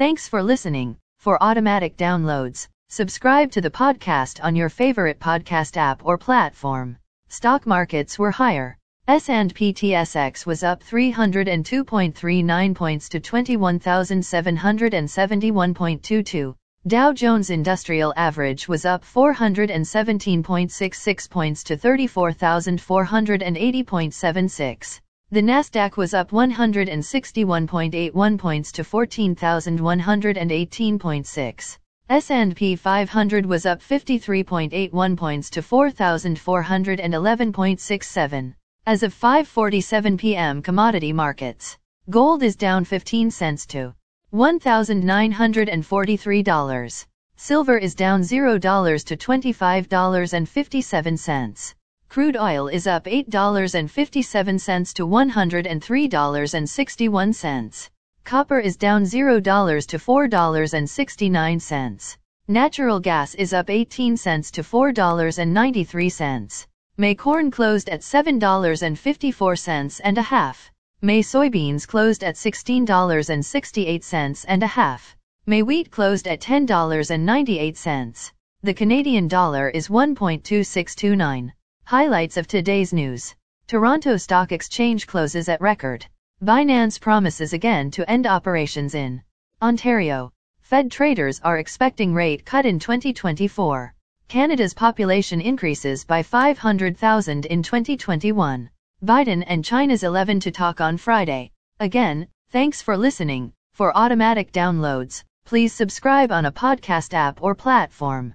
Thanks for listening. For automatic downloads, subscribe to the podcast on your favorite podcast app or platform. Stock markets were higher. S&P TSX was up 302.39 points to 21,771.22. Dow Jones Industrial Average was up 417.66 points to 34,480.76. The Nasdaq was up 161.81 points to 14,118.6. S&P 500 was up 53.81 points to 4,411.67. As of 5:47 p.m. commodity markets. Gold is down 15 cents to $1,943. Silver is down $0 to $25.57. Crude oil is up $8.57 to $103.61. Copper is down $0 to $4.69. Natural gas is up 18 cents to $4.93. May corn closed at $7.54 and a half. May soybeans closed at $16.68 and a half. May wheat closed at $10.98. The Canadian dollar is 1.2629. Highlights of today's news. Toronto Stock Exchange closes at record. Binance promises again to end operations in Ontario. Fed traders are expecting rate cut in 2024. Canada's population increases by 500,000 in 2021. Biden and China's 11 to talk on Friday. Again, thanks for listening. For automatic downloads, please subscribe on a podcast app or platform.